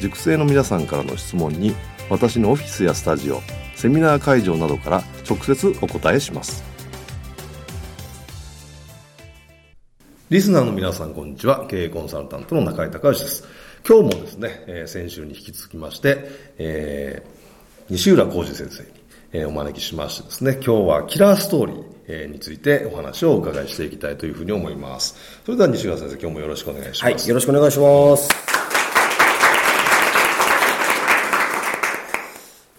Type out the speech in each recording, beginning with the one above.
塾生の皆さんからの質問に私のオフィスやスタジオセミナー会場などから直接お答えしますリスナーの皆さんこんにちは経営コンサルタントの中井隆義です今日もですね、えー、先週に引き続きまして、えー、西浦浩二先生に、えー、お招きしましてですね今日はキラーストーリーえについてお話をお伺いしていきたいというふうに思います。それでは西浦先生、今日もよろしくお願いします。はい、よろしくお願いします。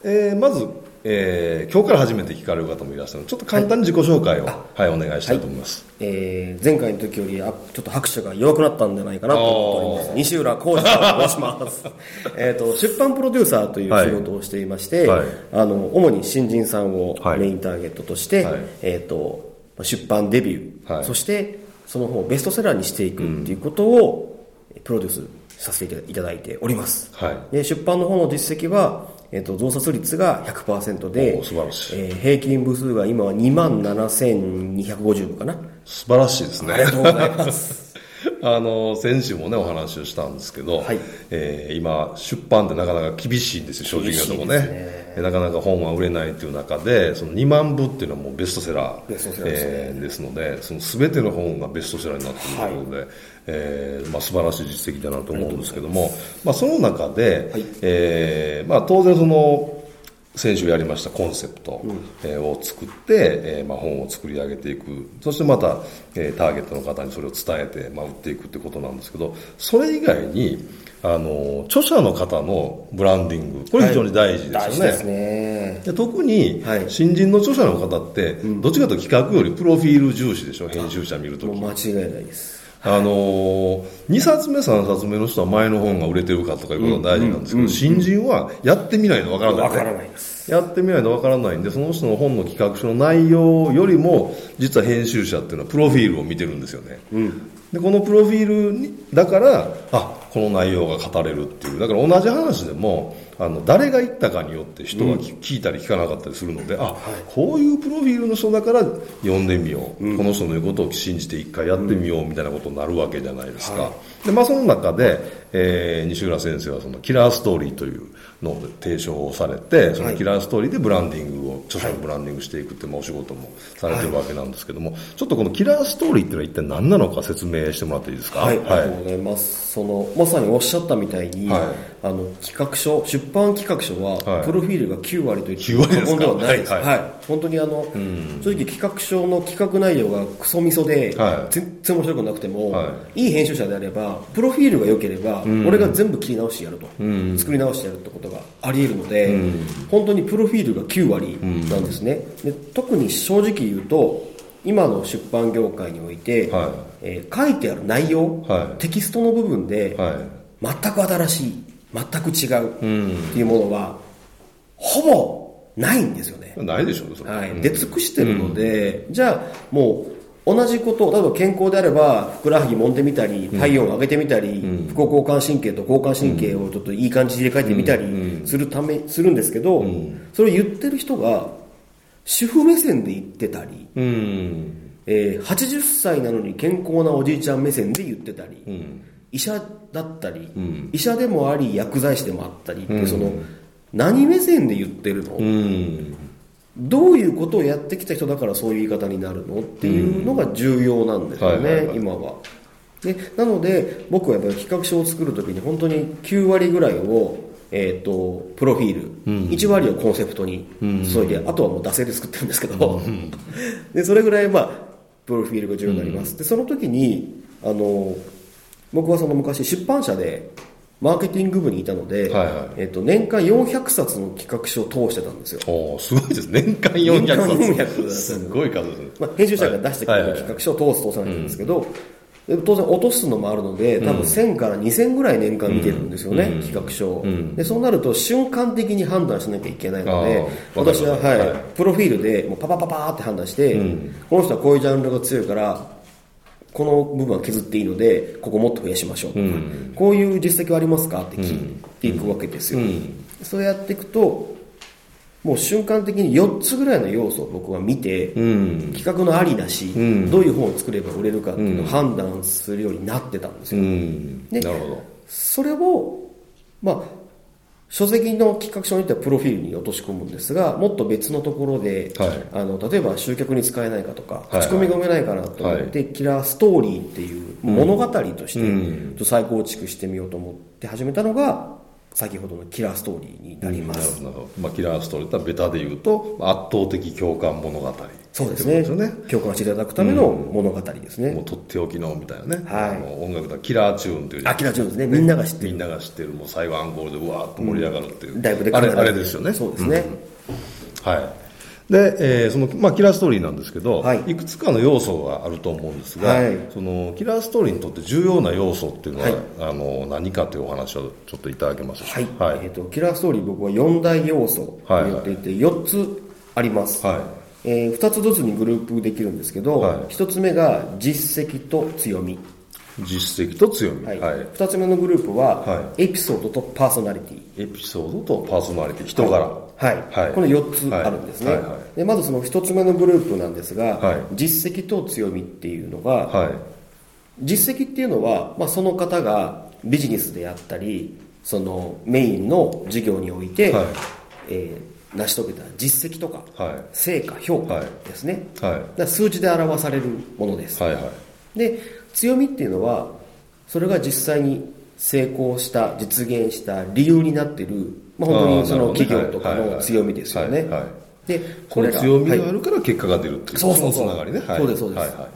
えー、まず、えー、今日から初めて聞かれる方もいらっしゃるので、ちょっと簡単に自己紹介を、はい、はい、お願いしたいと思います。はい、えー、前回の時よりあ、ちょっと拍手が弱くなったんじゃないかなと思っております。西浦浩二と申します。えっと、出版プロデューサーという仕事をしていまして、はい、あの、主に新人さんをメインターゲットとして、えっ、と、出版デビュー、そしてその本をベストセラーにしていくっていうことをプロデュースさせていただいております。はい、で出版の方の実績は、えっ、ー、と、増刷率が100%で、素晴らしい。えー、平均部数が今は2万7250部かな。素晴らしいですね。ありがとうございます。あの、先週もね、お話をしたんですけど、はい、えー、今、出版ってなかなか厳しいんですよ、正直なところね。ねなかなか本は売れないという中で、その2万部っていうのはもうベストセラーですえー、ですので、その全ての本がベストセラーになっているということで、はい、えー、まあ、素晴らしい実績だなと思うんですけども、まあ、その中で、はい、えー、まあ、当然その、先週やりましたコンセプト、を作って、えーまあ、本を作り上げていく。そしてまた、えー、ターゲットの方にそれを伝えて、まあ、売っていくってことなんですけどそれ以外にあの著者の方のブランディングこれ非常に大事ですよね。はい、ね。で特に新人の著者の方って、どっちかというと企画よりプロフィール重視でしょ？編集者見るとき。間違いないですあのー、2冊目3冊目の人は前の本が売れてるかとかいうことが大事なんですけど、新人はやってみないとわからない、わからないです。やってみないとわからないんでその人の本の企画書の内容よりも実は編集者っていうのはプロフィールを見てるんですよね、うん、でこのプロフィールにだからあこの内容が語れるっていう。だから同じ話でもあの誰が言ったかによって人が聞いたり聞かなかったりするので、うん、あ、こういうプロフィールの人だから読んでみよう、うん、この人の言うことを信じて一回やってみようみたいなことになるわけじゃないですか、はい、でまあその中で、えー、西浦先生はそのキラーストーリーというのを提唱されてそのキラーストーリーでブランディングを著者のブランディングしていくって、まあ、お仕事もされてるわけなんですけども、はい、ちょっとこのキラーストーリーっていうのは一体何なのか説明してもらっていいですか？はい、ありがとうございます。そのまさにおっしゃったみたいに、はい、あの企画書出版企画書は、プロフィールが9割と言っても過言ではないです。はい、はい、本当にあの、うん、正直企画書の企画内容がクソみそで、全然面白くなくても、い、い編集者であればプロフィールが良ければ、うん、俺が全部切り直してやると、うん、作り直してやるってことがあり得るので、うん、本当にプロフィールが9割なんですね、で特に正直言うと今の出版業界において、はい、えー、書いてある内容、はい、テキストの部分で、はい、全く新しい全く違う。っていうものは、ほぼないんですよね。ないでしょうはい、出尽くしてるので、じゃあもう同じことを例えば健康であればふくらはぎ揉んでみたり体温を上げてみたり、うん、副交感神経と交感神経をちょっといい感じで入れ替えてみたりするため、するんですけど、うん、それを言ってる人が主婦目線で言ってたり、うん、えー、80歳なのに健康なおじいちゃん目線で言ってたり、うん、医者だったり、うん、医者でもあり薬剤師でもあったりって、その何目線で言ってるの、どういうことをやってきた人だからそういう言い方になるのっていうのが重要なんですよね、今は。でなので僕はやっぱり企画書を作るときに本当に9割ぐらいをえーと、プロフィール、うん、1割をコンセプトに注いで、うん、あとはもう惰性で作ってるんですけど、うん、でそれぐらい、まあ、プロフィールが重要になります、でその時にあの僕はその昔出版社でマーケティング部にいたので、はいはい、えーと、年間400冊の企画書を通してたんですよ。おすごいです年間400冊。年間400すごい数。ですね、まあ、編集者が出してくれる企画書を通す通さないんですけど、で当然落とすのもあるので多分1000から2000ぐらい年間見てるんですよね、うん、企画書を、うん、でそうなると瞬間的に判断しなきゃいけないので私は、はい、はい、プロフィールでもうパパパパって判断して、うん、この人はこういうジャンルが強いからこの部分は削っていいのでここもっと増やしましょうとか、こういう実績はありますか？って聞いていくわけですよ、そうやっていくともう瞬間的に4つぐらいの要素を僕は見て、うん、企画のありなし、うん、どういう本を作れば売れるかっていうのを判断するようになってたんですよ、うん、でなるほど。それをまあ書籍の企画書によってはプロフィールに落とし込むんですがもっと別のところで、はい、あの例えば集客に使えないかとか、口コミが読めないかなと思って、はい、キラーストーリーっていう物語として再構築してみようと思って始めたのが先ほどのキラーストーリーになります、うん、まあ、キラーストーリーとはベタで言うと圧倒的共感物語そうですね、ね、共感していただくための物語ですね、うん、もうとっておきのみたいなね、はい、音楽だキラーチューンという。あキラーチューンですね。みんなが知ってる。みんなが知ってる。もう最後アンコールでうわーっと盛り上がるっていう、うん、ライブであれあれですよね。そうですね、はい。で、えー、その、まあ、キラーストーリーなんですけど、はい、いくつかの要素があると思うんですが、はい、そのキラーストーリーにとって重要な要素っていうのは、はい、あの何かというお話をちょっといただけますはい、はい、えーと、キラーストーリー僕は4大要素と言っていて、4つあります、はいえー、2つずつにグループできるんですけど、はい、1つ目が実績と強み。実績と強み、はい。はい、2つ目のグループは、はい、エピソードとパーソナリティ。エピソードとパーソナリティ。人柄、はい、はい、この4つあるんですね、はい。はい。はい、でまずその1つ目のグループなんですが、はい、実績と強みっていうのが、はい、実績っていうのは、まあ、その方がビジネスであったりそのメインの事業において、はい。えー、成し遂げた実績とか、成果評価ですね、はい、数字で表されるものです、はいはい、で強みっていうのはそれが実際に成功した実現した理由になっている、まあ、本当にその企業とかの強みですよねでこれ強みがあるから結果が出るっていう、そうそうそうつながりね、はい、そうですそうです、はい、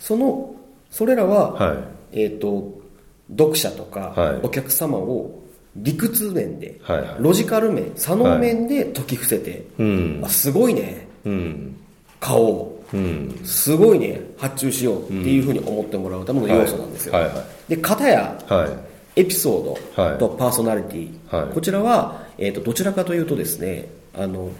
そのそれらは、はい、えっ、と読者とかお客様を理屈面で、はいはい、ロジカル面左脳面で解き伏せて、はいあすごいね、うん、買おううん、すごいね。発注しようっていうふうに思ってもらうための要素なんですよ、はいはいはい、で片や、エピソードとパーソナリティ、こちらは、えーと、どちらかというとですねあの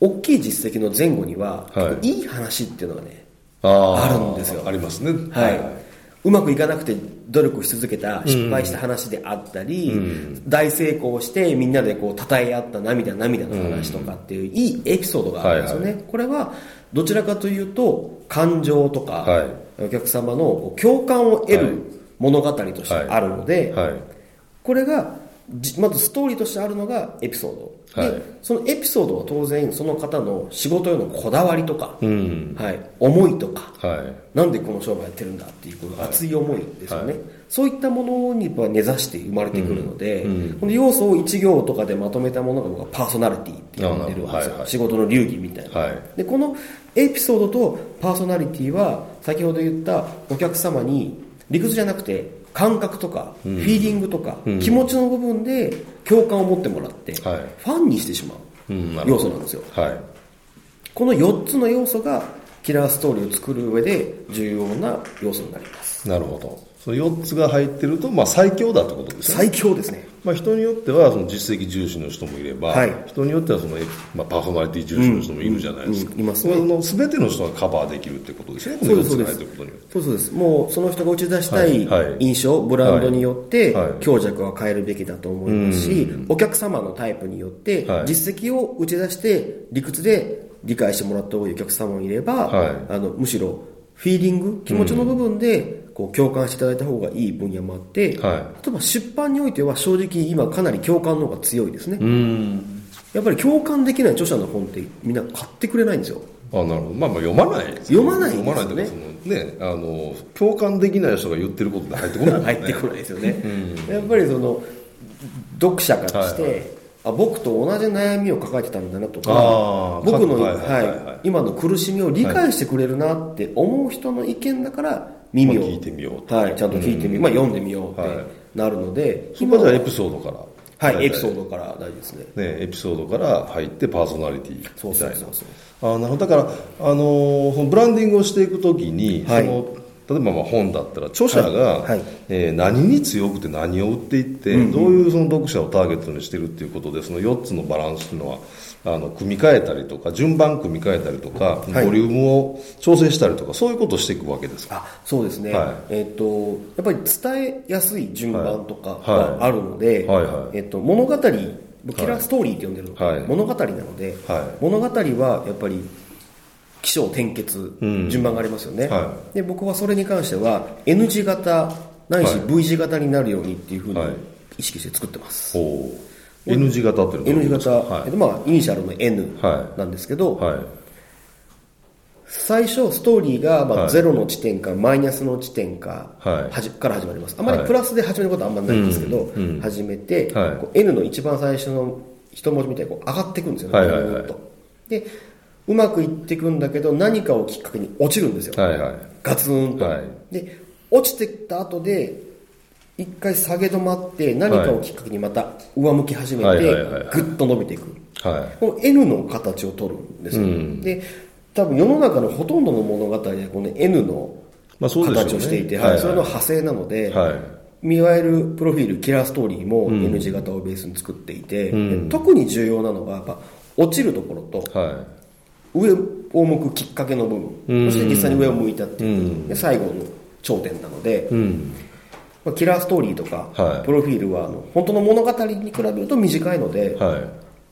大きい実績の前後には、い、い話っていうのがねあるんですよ。ありますね。はいうまくいかなくて努力し続けた失敗した話であったり、うん、大成功してみんなでこう称え合った涙涙の話とかっていう、いいエピソードがあるんですよね、はいはい、これはどちらかというと感情とか、はい、お客様の共感を得る物語としてあるので、はい。はい、これがまずストーリーとしてあるのがエピソード、はい、でそのエピソードは当然その方の仕事へのこだわりとか、うん、はい、思いとか、はい、なんでこの商売やってるんだっていうこの熱い思いですよね、はい、そういったものに根ざして生まれてくるので、うん。うん、この要素を1行とかでまとめたものが僕はパーソナリティって呼んでるんですよ、はいはい、仕事の流儀みたいな、でこのエピソードとパーソナリティは先ほど言ったお客様に理屈じゃなくて感覚とか、フィーリングとか、気持ちの部分で共感を持ってもらって、ファンにしてしまう。要素なんですよ、はい、この4つの要素がキラーストーリーを作る上で重要な要素になります。なるほど。その4つが入ってると、まあ、最強だってことですね。最強ですね、まあ、人によってはその実績重視の人もいれば、はい、人によってはその、まあ、パーソナリティ重視の人もいるじゃないですか、うんうん、いますね、その全ての人がカバーできるってことですね。そうですそうです。そうそうです。もうその人が打ち出したい印象、はい。はい、ブランドによって強弱は変えるべきだと思いますし、お客様のタイプによって実績を打ち出して理屈で理解してもらった方がいいお客様もいれば、あのむしろフィーリング気持ちの部分でこう共感していただいた方がいい分野もあって、はい、例えば出版においては正直今かなり共感の方が強いですね。やっぱり共感できない著者の本ってみんな買ってくれないんですよ。あなるほど。まあまあ読まない読まない、ね、読まないとかそのねあの共感できない人が言ってることで入ってこない、ね、入ってこないですよね、うん、やっぱりその読者からして、はい。はい、あ僕と同じ悩みを抱えてたんだなとか僕の、はい。はい、今の苦しみを理解してくれるなって思う人の意見だから耳を、聞いてみようはい、ちゃんと聞いてみよう、まあ、読んでみようってなるので、今じゃエピソードから。はい、エピソードから大事ですね。ね、エピソードから入ってパーソナリティみたいな。そうそう。そうあなる。だから、あのー、ブランディングをしていくときに、はい、その、例えばまあ本だったら著者が、はい。はい、えー、何に強くて何を売っていって、うんうん、どういうその読者をターゲットにしてるっていうことでその4つのバランスというのはあの組み替えたりとか順番組み替えたりとか、はい、ボリュームを調整したりとかそういうことをしていくわけですか。あそうですね、はい、えーと、やっぱり伝えやすい順番とかがあるので、はいえーと、物語キラーストーリーって呼んでるの、はい、物語なので、物語はやっぱり起承転結、順番がありますよね、で僕はそれに関しては N 字型ないし V 字型になるようにっていうふうに意識して作ってます、はい、N 字型っていうのは N 字型、はい、まあ、イニシャルの N なんですけど、はい、最初ストーリーがまあ0の地点かマイナスの地点か、はい、から始まります。あまりプラスで始めることはあんまりないんですけど、うん、始めて、こう N の一番最初の一文字みたいにこう上がっていくんですよ。ね、はいはいはい、でうまくいっていくんだけど何かをきっかけに落ちるんですよ、はいはい、ガツンと、はい、で落ちてきた後で一回下げ止まって何かをきっかけにまた上向き始めてぐっと伸びていく、はい、この N の形を取るんですよ、うん、で多分世の中のほとんどの物語でこの N の形をしていて、まあそね、はい、それの派生なので、はい、いわゆるプロフィールキラーストーリーも N 字型をベースに作っていて、うん、特に重要なのがやっぱ落ちるところと、はい、上を向くきっかけの部分、うん、そして実際に上を向いたっていう、で最後の頂点なので、うんまあ、キラーストーリーとか、はい、プロフィールはあの本当の物語に比べると短いので、はい、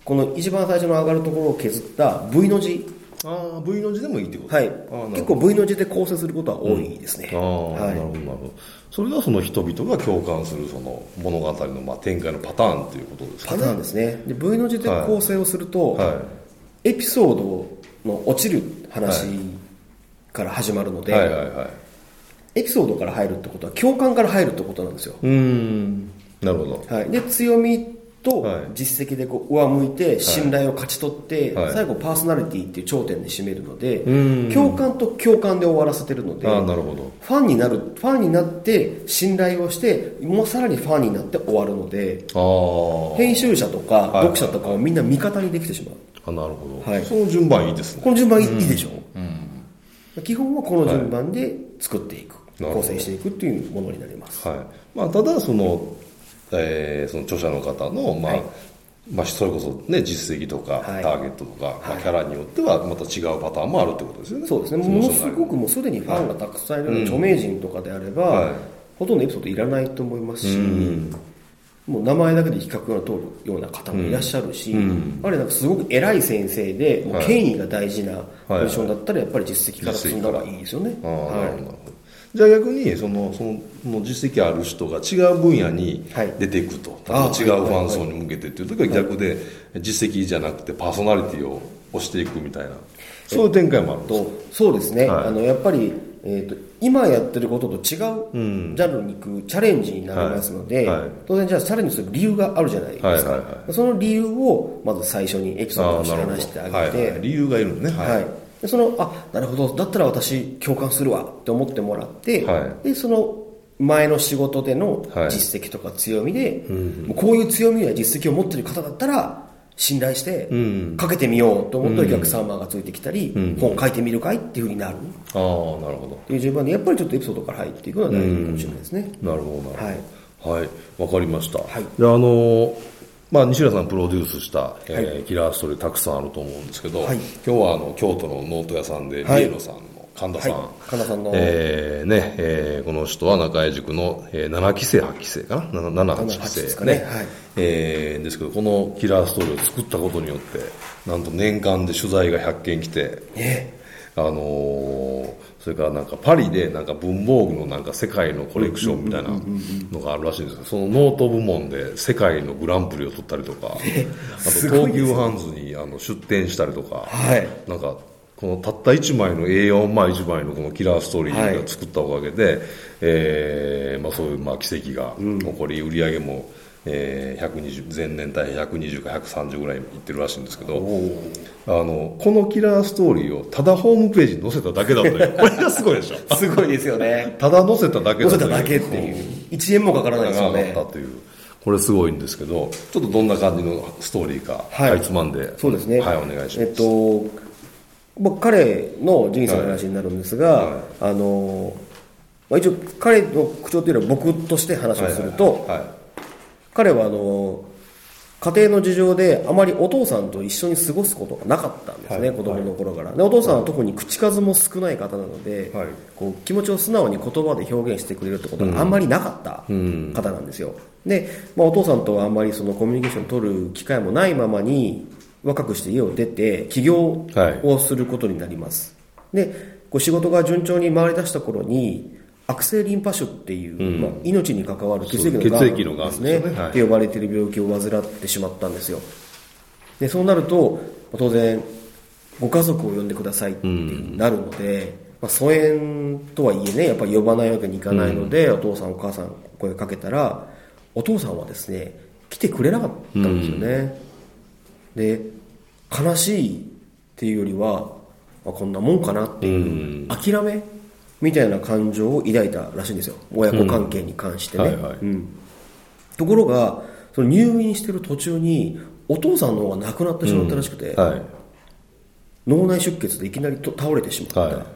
この一番最初の上がるところを削った V の字。ああ V の字でもいいってこと？はい。結構 V の字で構成することは多いですね、うん、ああ、はい、なるほどなるほど。それがその人々が共感するその物語のまあ展開のパターンということですかね。パターンですね。で V の字で構成をすると、はい、エピソードの落ちる話から始まるので、はいはいはいはいエピソードから入るってことは共感から入るってことなんですよ。うん。なるほど、はい、で強みと実績でこう上向いて信頼を勝ち取って、はい、最後パーソナリティっていう頂点で締めるので、共感と共感で終わらせてるのであなるほど。ファンになるファンになって信頼をしてもうさらにファンになって終わるので編集者とか読者とかをみんな味方にできてしまう、あなるほど、はい、その順番いいですね。この順番いいでしょ、うん、基本はこの順番で作っていく、構成していくっていうものになります、はい。まあ、ただその,、えー、その著者の方の、まあ、はい。まあ、それこそ、ね、実績とか、ターゲットとか、まあ、キャラによってはまた違うパターンもあるってことですよね。そうですね。ものすごくもうすでにファンがたくさんいる、著名人とかであれば、はい、ほとんどエピソードいらないと思いますし、もう名前だけで比較が通るような方もいらっしゃるし、うん、あれなんかすごく偉い先生で、もう権威が大事なポジションだったらやっぱり実績から積んだ方がいいですよね。はいじゃあ逆にそのその実績ある人が違う分野に出ていくと、はい、違うファン層に向けてっていう時は逆で実績じゃなくてパーソナリティを押していくみたいな。そう。いう展開もあるんですそうですね、はい、あのやっぱり、えーと、今やってることと違うジャンルに行くチャレンジになりますので、はい。はい、当然じゃあチャレンジする理由があるじゃないですか、その理由をまず最初にエピソードとして話してあげて、理由がいるのね。はいでそのあなるほどだったら私共感するわって思ってもらって、はい、でその前の仕事での実績とか強みで、はい、こういう強みや実績を持ってる方だったら信頼してかけてみようと思ってお客様がついてきたり、うん、本書いてみるかいっていうふうになる。ああなるほど。っていう順番でやっぱりちょっとエピソードから入っていくのは大事かもしれないですね、なるほどはい、はい、わかりました、はい、であのまあ、西浦さんプロデュースした、えー、はい、キラーストーリーたくさんあると思うんですけど、はい、今日はあの京都のノート屋さんで、はい、リエロさんの神田さん、はい、神田さんの、えーねえー、この人は中江塾の、えー、7期生8期生かな？7, 7 8期生ですねね、はい。えー、ですけどこのキラーストーリーを作ったことによってなんと年間で取材が100件来て、えー、あのーそれからなんかパリでなんか文房具のなんか世界のコレクションみたいなのがあるらしいんですけどそのノート部門で世界のグランプリを取ったりとか あと東急ハンズにあの出店したりとか、はい、なんかこのたった1枚の A4 枚1枚のこのキラーストーリーが作ったおかげで、はい、えー、まあ、そういうまあ奇跡が起こり、うん、売り上げも、えー、120前年対120か130ぐらいいってるらしいんですけどあのこのキラーストーリーをただホームページに載せただけだという。これがすごいでしょ。すごいですよね。ただ載せただけだ載せただけっていう。1円もかからないですよね。という。これすごいんですけどちょっとどんな感じのストーリーか、はい、かいつまんで。そうですね。はいお願いします。えっと僕彼の人生の話になるんですが、はい。はい、あの、まあ、一応彼の口調というのは僕として話をすると、彼はあの家庭の事情であまりお父さんと一緒に過ごすことがなかったんですね、はい、子供の頃から、でお父さんは特に口数も少ない方なので、はい、こう気持ちを素直に言葉で表現してくれるってことがあんまりなかった方なんですよ、で、まあ、お父さんとはあんまりそのコミュニケーションを取る機会もないままに若くして家を出て起業をすることになります、はい、でこう仕事が順調に回り出した頃に悪性リンパ腫っていう、うん、まあ、命に関わる血液のがんですね。ですね、はい、って呼ばれている病気を患ってしまったんですよ。でそうなると当然ご家族を呼んでくださいってなるので、うん、まあ、疎遠とはいえねやっぱり呼ばないわけにいかないので、うん、お父さんお母さん声かけたらお父さんはですね来てくれなかったんですよね、で悲しいっていうよりは、まあ、こんなもんかなっていう諦めみたいな感情を抱いたらしいんですよ。親子関係に関してね、ところがその入院してる途中にお父さんの方が亡くなってしまったらしくて、うん。はい、脳内出血でいきなりと倒れてしまった、はい、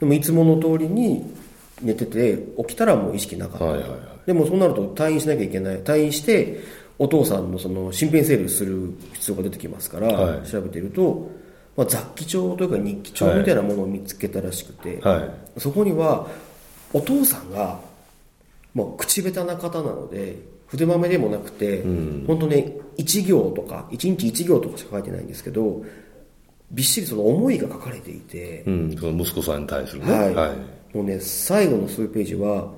でもいつもの通りに寝てて起きたらもう意識なかった、はいはいはい、でもそうなると退院しなきゃいけない。退院してお父さんのその身辺整理をする必要が出てきますから、はい、調べていると、まあ、雑記帳というか日記帳みたいなものを見つけたらしくて、はい、そこにはお父さんが、まあ、口下手な方なので筆豆でもなくて、うん、本当ね1行とか1日1行とかしか書いてないんですけどびっしりその思いが書かれていて、うん、その息子さんに対するね、はい、はい、もうね最後の数ページは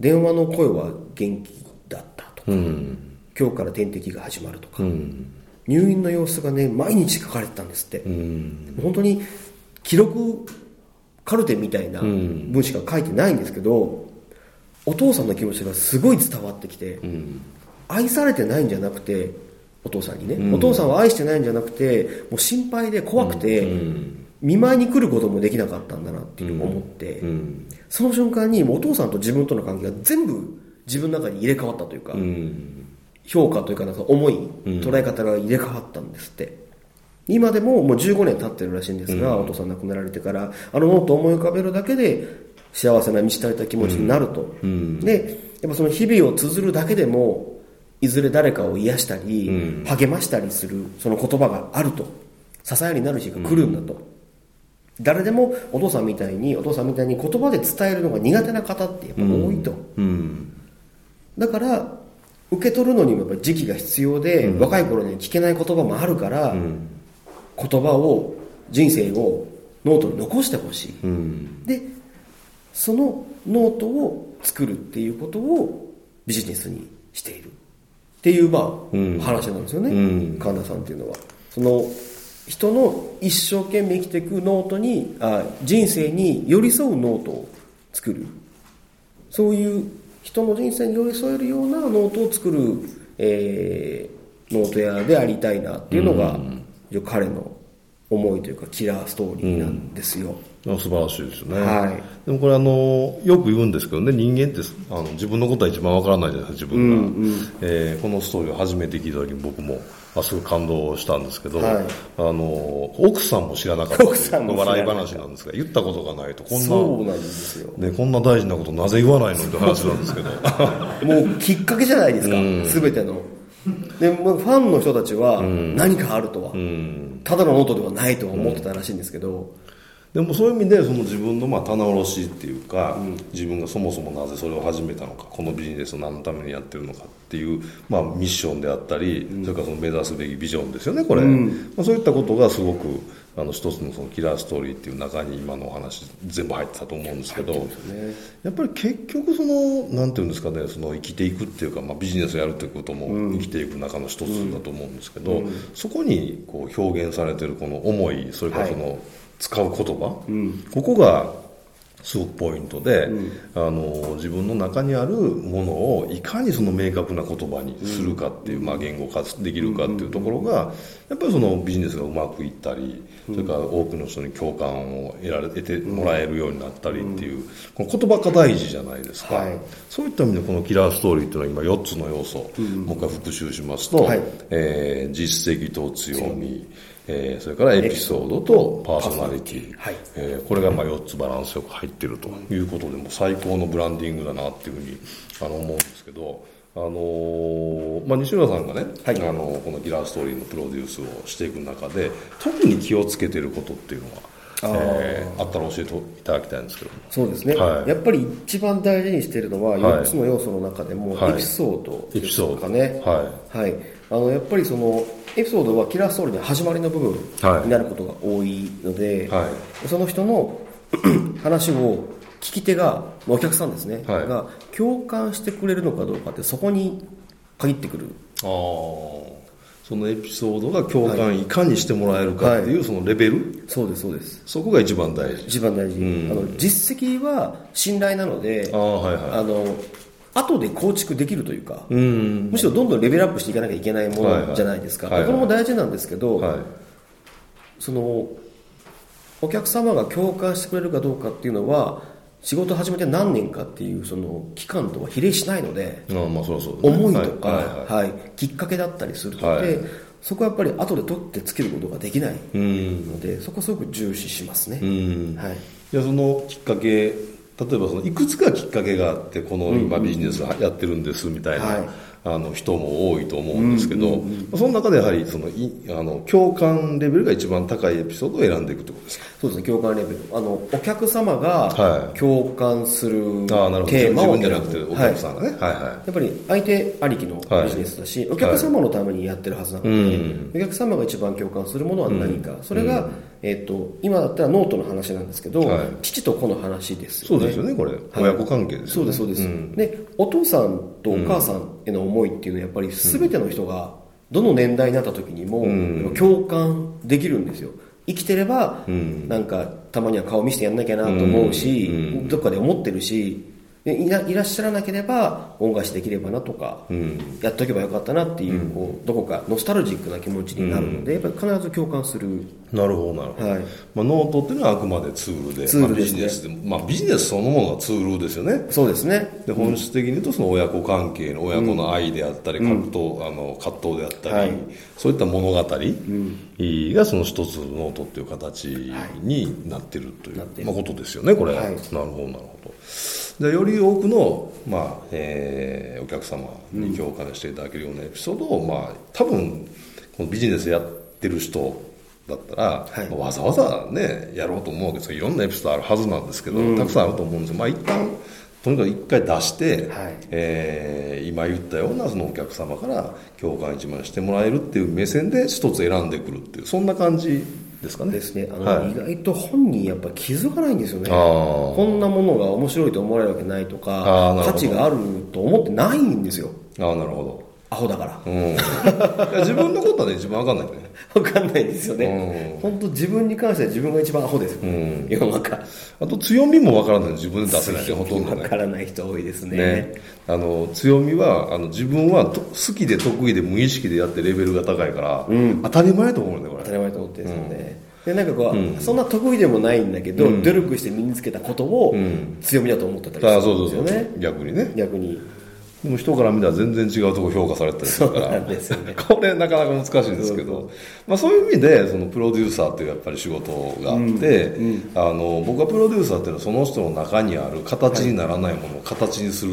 電話の声は元気だったとか、うん。今日から点滴が始まるとか、うん、入院の様子がね毎日書かれてたんですって、うん、本当に記録カルテみたいな文しか書いてないんですけど、お父さんの気持ちがすごい伝わってきて、愛されてないんじゃなくてお父さんにね、お父さんは愛してないんじゃなくてもう心配で怖くて、見舞いに来ることもできなかったんだなっていう思って、その瞬間にお父さんと自分との関係が全部自分の中に入れ替わったというか、評価というかなんか思い、捉え方が入れ替わったんですって。今でももう15年経ってるらしいんですが、うん、お父さん亡くなられてから、あのノートを思い浮かべるだけで幸せな満ち足りた気持ちになると。うん、で、やっぱその日々を綴るだけでも、いずれ誰かを癒したり、うん、励ましたりする、その言葉があると。支えになる日が来るんだと。誰でもお父さんみたいに、お父さんみたいに言葉で伝えるのが苦手な方ってやっぱ多いと。だから、受け取るのにもやっぱ時期が必要で、うん、若い頃に聞けない言葉もあるから、うん、言葉を人生をノートに残してほしい、うん、でそのノートを作るっていうことをビジネスにしている。っていうまあ、話なんですよね、神田さんっていうのは。その人の一生懸命生きていくノートにあ人生に寄り添うノートを作る。そういう人の人生に寄り添えるようなノートを作る、えー、ノート屋でありたいなっていうのが、うん、彼の思いというかキラーストーリーなんですよ、うん、素晴らしいですよね、はい、でもこれあのよく言うんですけどね人間ってあの自分のことは一番わからないじゃないですか自分が、うんうん、えー、このストーリーを初めて聞いた時に僕もあすごい感動したんですけど、はい、あの奥さんも知らなかった。奥さんの笑い話なんですが言ったことがないとこんなそうなんですよ、ね、こんな大事なことなぜ言わないのって話なんですけど。もうきっかけじゃないですか、うん、全ての。でファンの人たちは何かあるとは、うん、ただのノートではないとは思ってたらしいんですけど、でもそういう意味でその自分のまあ棚卸しっていうか、うん、自分がそもそもなぜそれを始めたのかこのビジネスを何のためにやってるのかっていう、まあ、ミッションであったり、うん、それからその目指すべきビジョンですよねこれ、うん、まあ、そういったことがすごくあの一つのそのキラーストーリーっていう中に今のお話全部入ってたと思うんですけど、ね、やっぱり結局そのなんていうんですかねその生きていくっていうか、まあ、ビジネスをやるっていうことも生きていく中の一つだと思うんですけど、そこにこう表現されてるこの思いそれからその、はい使う言葉、うん、ここがすごくポイントで、うん、あの自分の中にあるものをいかにその明確な言葉にするかっていう、うん、まあ、言語化できるかっていうところがやっぱりそのビジネスがうまくいったり、それから多くの人に共感を得られ得てもらえるようになったりっていう、この言葉が大事じゃないですか、はい、そういった意味でこのキラーストーリーっていうのは今4つの要素、もう一回復習しますと、はい、えー、実績と強みえー、それからエピソードとパーソナリティ、はい。えー、これがまあ4つバランスよく入ってるということでも最高のブランディングだなっていうふうにあの思うんですけど、あのー、まあ、西村さんがね、はい、あのこのギラーストーリーのプロデュースをしていく中で特に気をつけてることっていうのはあ,、えー、あったら教えていただきたいんですけど。そうですね、はい、やっぱり一番大事にしているのは4つの要素の中でもエピソードですかね、はい、はい、あのやっぱりそのエピソードはキラーストーリーの始まりの部分になることが多いので、はい、その人の 話を聞き手がお客さんですね、はい、が共感してくれるのかどうかってそこに限ってくる。ああそのエピソードが共感い。かにしてもらえるかっていう、そのレベル？そうですそうです。そこが一番大事。一番大事、うん、あの実績は信頼なのであ、はいはい、あの後で構築できるというか、うん、むしろどんどんレベルアップしていかなきゃいけないものじゃないですか、はいはい、これも大事なんですけど、はい、そのお客様が共感してくれるかどうかっていうのは仕事始めて何年かっていうその期間とは比例しないので、まあそうそう思いとか、はいきっかけだったりするので、そこはやっぱり後で取ってつけることができないので、そこすごく重視しますね、はい、いやそのきっかけ例えばそのいくつかきっかけがあってこの今ビジネスやってるんですみたいな、あの人も多いと思うんですけど、その中でやはりそのいあの共感レベルが一番高いエピソードを選んでいくってことですか？そうですね共感レベル。あのお客様が共感する、テーマを自分じゃなくてお客さんがね、はい、はい。はいやっぱり相手ありきのビジネスだし、お客様のためにやってるはずなので、お客様が一番共感するものは何か、それが、えーと、今だったらノートの話なんですけど、はい、父と子の話ですよね。そうですよねこれ、親子関係ですよね。そうですそうです、うん、でお父さんとお母さんへの思いっていうのはやっぱり全ての人がどの年代になった時にも共感できるんですよ生きてれば、なんかたまには顔見せてやんなきゃなと思うし、どっかで思ってるしでいらいらっしゃらなければ恩返しできればなとか、うん、やっておけばよかったなっていう,、こうどこかノスタルジックな気持ちになるので、やっぱり必ず共感する。なるほどなるほど、はい。まあ、ノートっていうのはあくまでツールで。ツールです、ね、まあ、ビジネスで、まあ、ビジネスそのものがツールですよね。そうですね。で本質的に言うとその親子関係の親子の愛であったり、葛藤あの葛藤であったり、はい、そういった物語がその一つのノートっていう形になってるという、まあ、ことですよねこれ、はい、なるほどなるほどでより多くの、まあえー、お客様に共感していただけるようなエピソードを、まあ、多分このビジネスやってる人だったら、はい、わざわざねやろうと思うわけですよいろんなエピソードあるはずなんですけど、うん、たくさんあると思うんですよ。まあ一旦とにかく一回出して、はい、えー、今言ったようなそのお客様から共感一番してもらえるっていう目線で一つ選んでくるっていうそんな感じですかね。ですね。あの、はい、意外と本人やっぱ気づかないんですよね。こんなものが面白いと思われるわけないとか、価値があると思ってないんですよ。ああ、なるほど。アホだから。うん、自分のことはね、自分わかんないね。わかんないですよね。本当自分に関しては自分が一番アホですよ、うん、世の中。あと強みもわからない自分で出せないほとんどね。わからない人多いですね。ねあの強みはあの自分は好きで得意で無意識でやってレベルが高いから、うん、当たり前と思うねこれ。当たり前と思ってですよね。でなんかこう、うん、そんな得意でもないんだけど、うん、努力して身につけたことを強みだと思ってたりするんですよね、うん、逆にね逆にでも人から見たら全然違うところ評価されたりするから、ね、これなかなか難しいんですけど。まあ、そういう意味でそのプロデューサーっていうやっぱり仕事があって、うんうん、あの僕はプロデューサーっていうのはその人の中にある形にならないものを形にする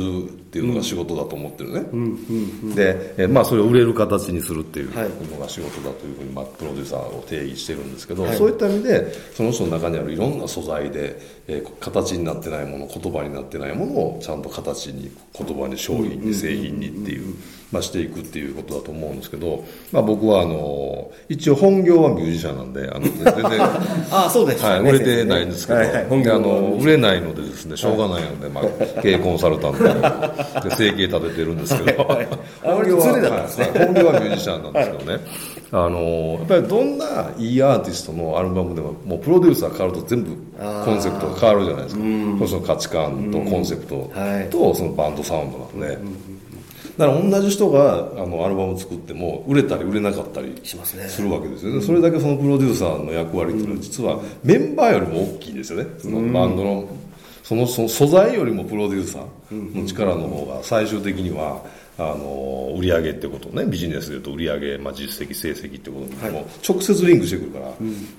っていうのが仕事だと思ってるね、で、えまあ、それを売れる形にするっていうのが仕事だというふうに、まあ、プロデューサーを定義してるんですけど、はい、そういった意味でその人の中にあるいろんな素材で、え形になってないもの言葉になってないものをちゃんと形に言葉に商品に製品にっていうまあ、していくっていうことだと思うんですけど、まあ、僕はあの一応本業はミュージシャンなんであの全然 あそうです、ね、はい、売れてないんですけど、はいはい、あの売れないのでですねしょうがないので、まあ、経営コンサルタントで生計立ててるんですけど、はい。本業は、はい、本業はミュージシャンなんですけどね、あのやっぱりどんないいアーティストのアルバムでももうプロデューサー変わると全部コンセプトが変わるじゃないですか。その価値観とコンセプトとそのバンドサウンドなんで、だから同じ人があのアルバム作っても売れたり売れなかったりするわけですよね、それだけそのプロデューサーの役割っていうのは実はメンバーよりも大きいですよね。そのバンドのそのその素材よりもプロデューサーの力の方が最終的にはあの売り上げってことね。ビジネスでいうと売り上げ、まあ、実績成績ってことにも直接リンクしてくるから、はい、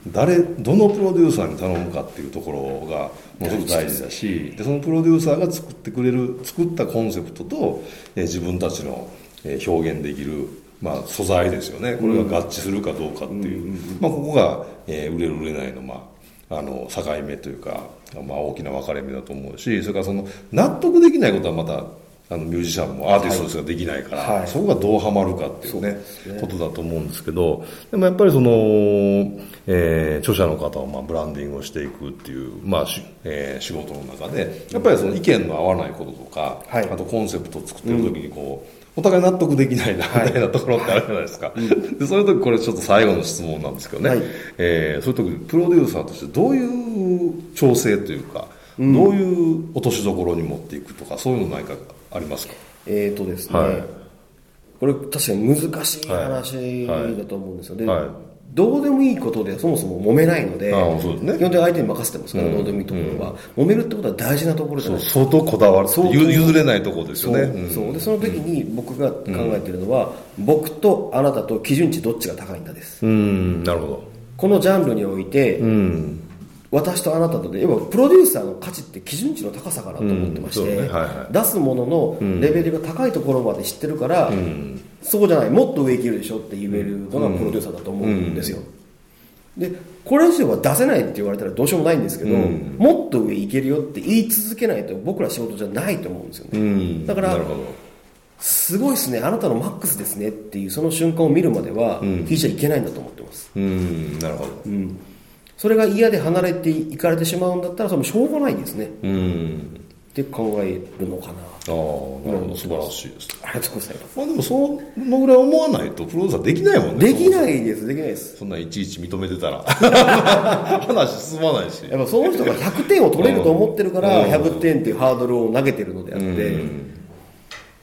誰どのプロデューサーに頼むかっていうところがものすごく大事だしでそのプロデューサーが作ってくれる作ったコンセプトと、えー、自分たちの、えー、表現できるまあ、素材ですよね。これが合致するかどうかっていう、まあ、ここが、えー、売れる売れないの,、まあ、あの境目というか、まあ、大きな分かれ目だと思うしそれからその納得できないことはまたあのミュージシャンもアーティストとしてはできないから、はい、そこがどうはまるかっていうね、ね、ことだと思うんですけどでもやっぱりその、えー、著者の方をまあブランディングをしていくっていう、まあしえー、仕事の中でやっぱりその意見の合わないこととか、はい、あとコンセプトを作ってる時にこう、うんお互い納得できないな、みたいなところってあるじゃないですか。はい、でそういう時、これちょっと最後の質問なんですけどね。はい、えー、そういう時、プロデューサーとしてどういう調整というか、うん、どういう落としどころに持っていくとか、そういうのないかありますか？えっ、ー、とですね、はい、これ確かに難しい話だと思うんですよね。はい、どうでもいいことでそもそも揉めないので、でね、基本的に相手に任せてますから、うん、どうでもいいところは、うん、揉めるってことは大事なところじゃないですか。相当こだわる。譲れないところですよね。そう。で、その時に僕が考えてるのは、僕とあなたと基準値どっちが高いんだです。うん、なるほど。このジャンルにおいて、うん私とあなたとで、要はプロデューサーの価値って基準値の高さかなと思ってまして、うんね。はいはい、出すもののレベルが高いところまで知ってるから、うん、そうじゃない、もっと上いけるでしょって言えるのがプロデューサーだと思うんですよ。で、これ以上は出せないって言われたらどうしようもないんですけど、もっと上いけるよって言い続けないと僕ら仕事じゃないと思うんですよね。だから、すごいですね、あなたのマックスですねっていうその瞬間を見るまでは、聞いちゃいけないんだと思ってます。うん、なるほど。うんそれが嫌で離れていかれてしまうんだったらそれもしょうがないですね。うん。って考えるのかな。ああなるほど。素晴らしいです。ありがとうございます。まあでもそのぐらい思わないとプロデューサーできないもんねできないですできないです。そんないちいち認めてたら。話進まないし。やっぱその人が100点を取れると思ってるから100点っていうハードルを投げてるのであって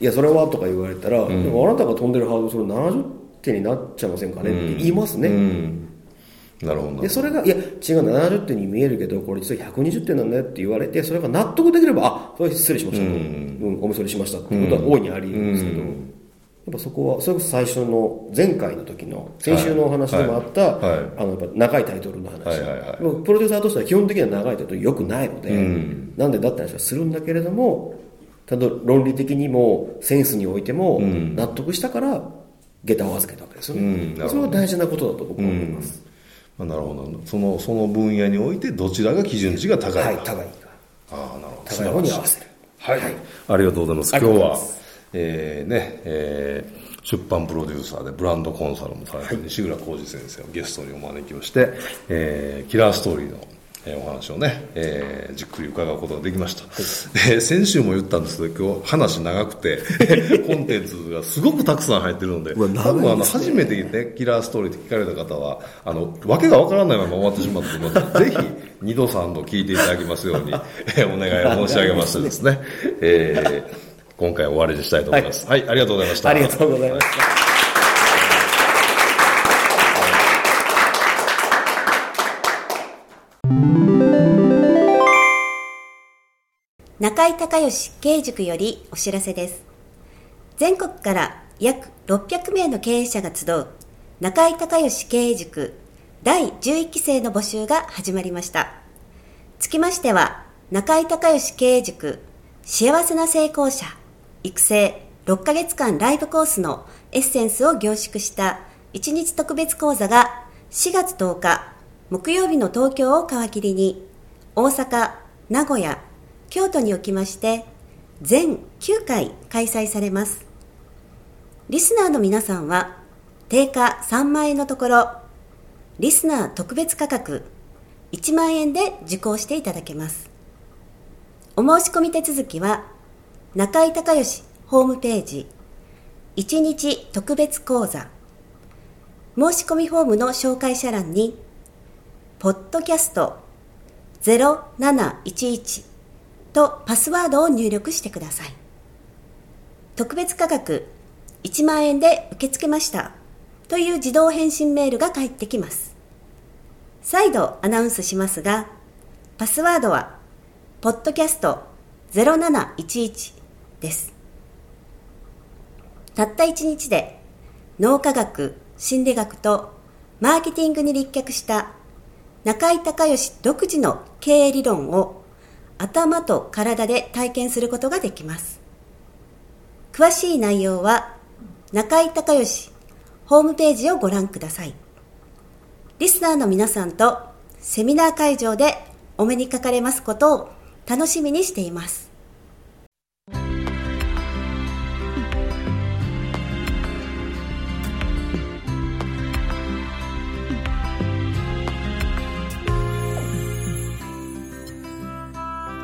いやそれはとか言われたら、でもあなたが飛んでるハードルそれ70点になっちゃいませんかねって言いますね、なるほど。でそれがいや違う70点に見えるけどこれ実は120点なんだよって言われてそれが納得できればあそれ失礼しましたと、うん、お見それしましたっていうことは大いにあり得るんですけど、やっぱそこはそれこそ最初の前回の時の先週のお話でもあった、はい。はい、あのやっぱ長いタイトルの話、はいはいはい、プロデューサーとしては基本的には長いタイトルよくないので、うん、なんでだって話はするんだけれどもただ論理的にもセンスにおいても納得したから下駄を預けたわけですよね、うん、それは大事なことだと僕は思います、あなるほど。そのその分野においてどちらが基準値が高いか、はい、高いか。ああなるほど。高い方に合わせる。はい、はい、ありがとうございます。今日はえー、ねえー、出版プロデューサーでブランドコンサルもされてる西浦浩二先生をゲストにお招きをして、えー、キラーストーリーのえー、お話をね、えー、じっくり伺うことができました、はい、先週も言ったんですけど今日話長くて コンテンツがすごくたくさん入ってるので多分あの初めてねキラーストーリーって聞かれた方はあの訳がわからないまま終わってしまったと思いますぜひ二度三度聞いていただきますように、えー、お願いを申し上げましてですね、えー、今回終わりにしたいと思います、はい、はい、ありがとうございました。ありがとうございました中井隆義経営塾よりお知らせです。全国から約600名の経営者が集う中井隆義経営塾第11期生の募集が始まりました。つきましては、中井隆義経営塾幸せな成功者育成6ヶ月間ライブコースのエッセンスを凝縮した1日特別講座が4月10日木曜日の東京を皮切りに大阪、名古屋、京都におきまして全9回開催されます。リスナーの皆さんは定価3万円のところリスナー特別価格1万円で受講していただけます。お申し込み手続きは中井隆義ホームページ1日特別講座。申し込みフォームの紹介者欄にポッドキャスト0711とパスワードを入力してください特別価格1万円で受け付けましたという自動返信メールが返ってきます。再度アナウンスしますが、パスワードは、ポッドキャスト0711です。たった1日で脳科学、心理学とマーケティングに立脚した中井隆義独自の経営理論を頭と体で体験することができます。詳しい内容は中井隆義ホームページをご覧ください。リスナーの皆さんとセミナー会場でお目にかかれますことを楽しみにしています。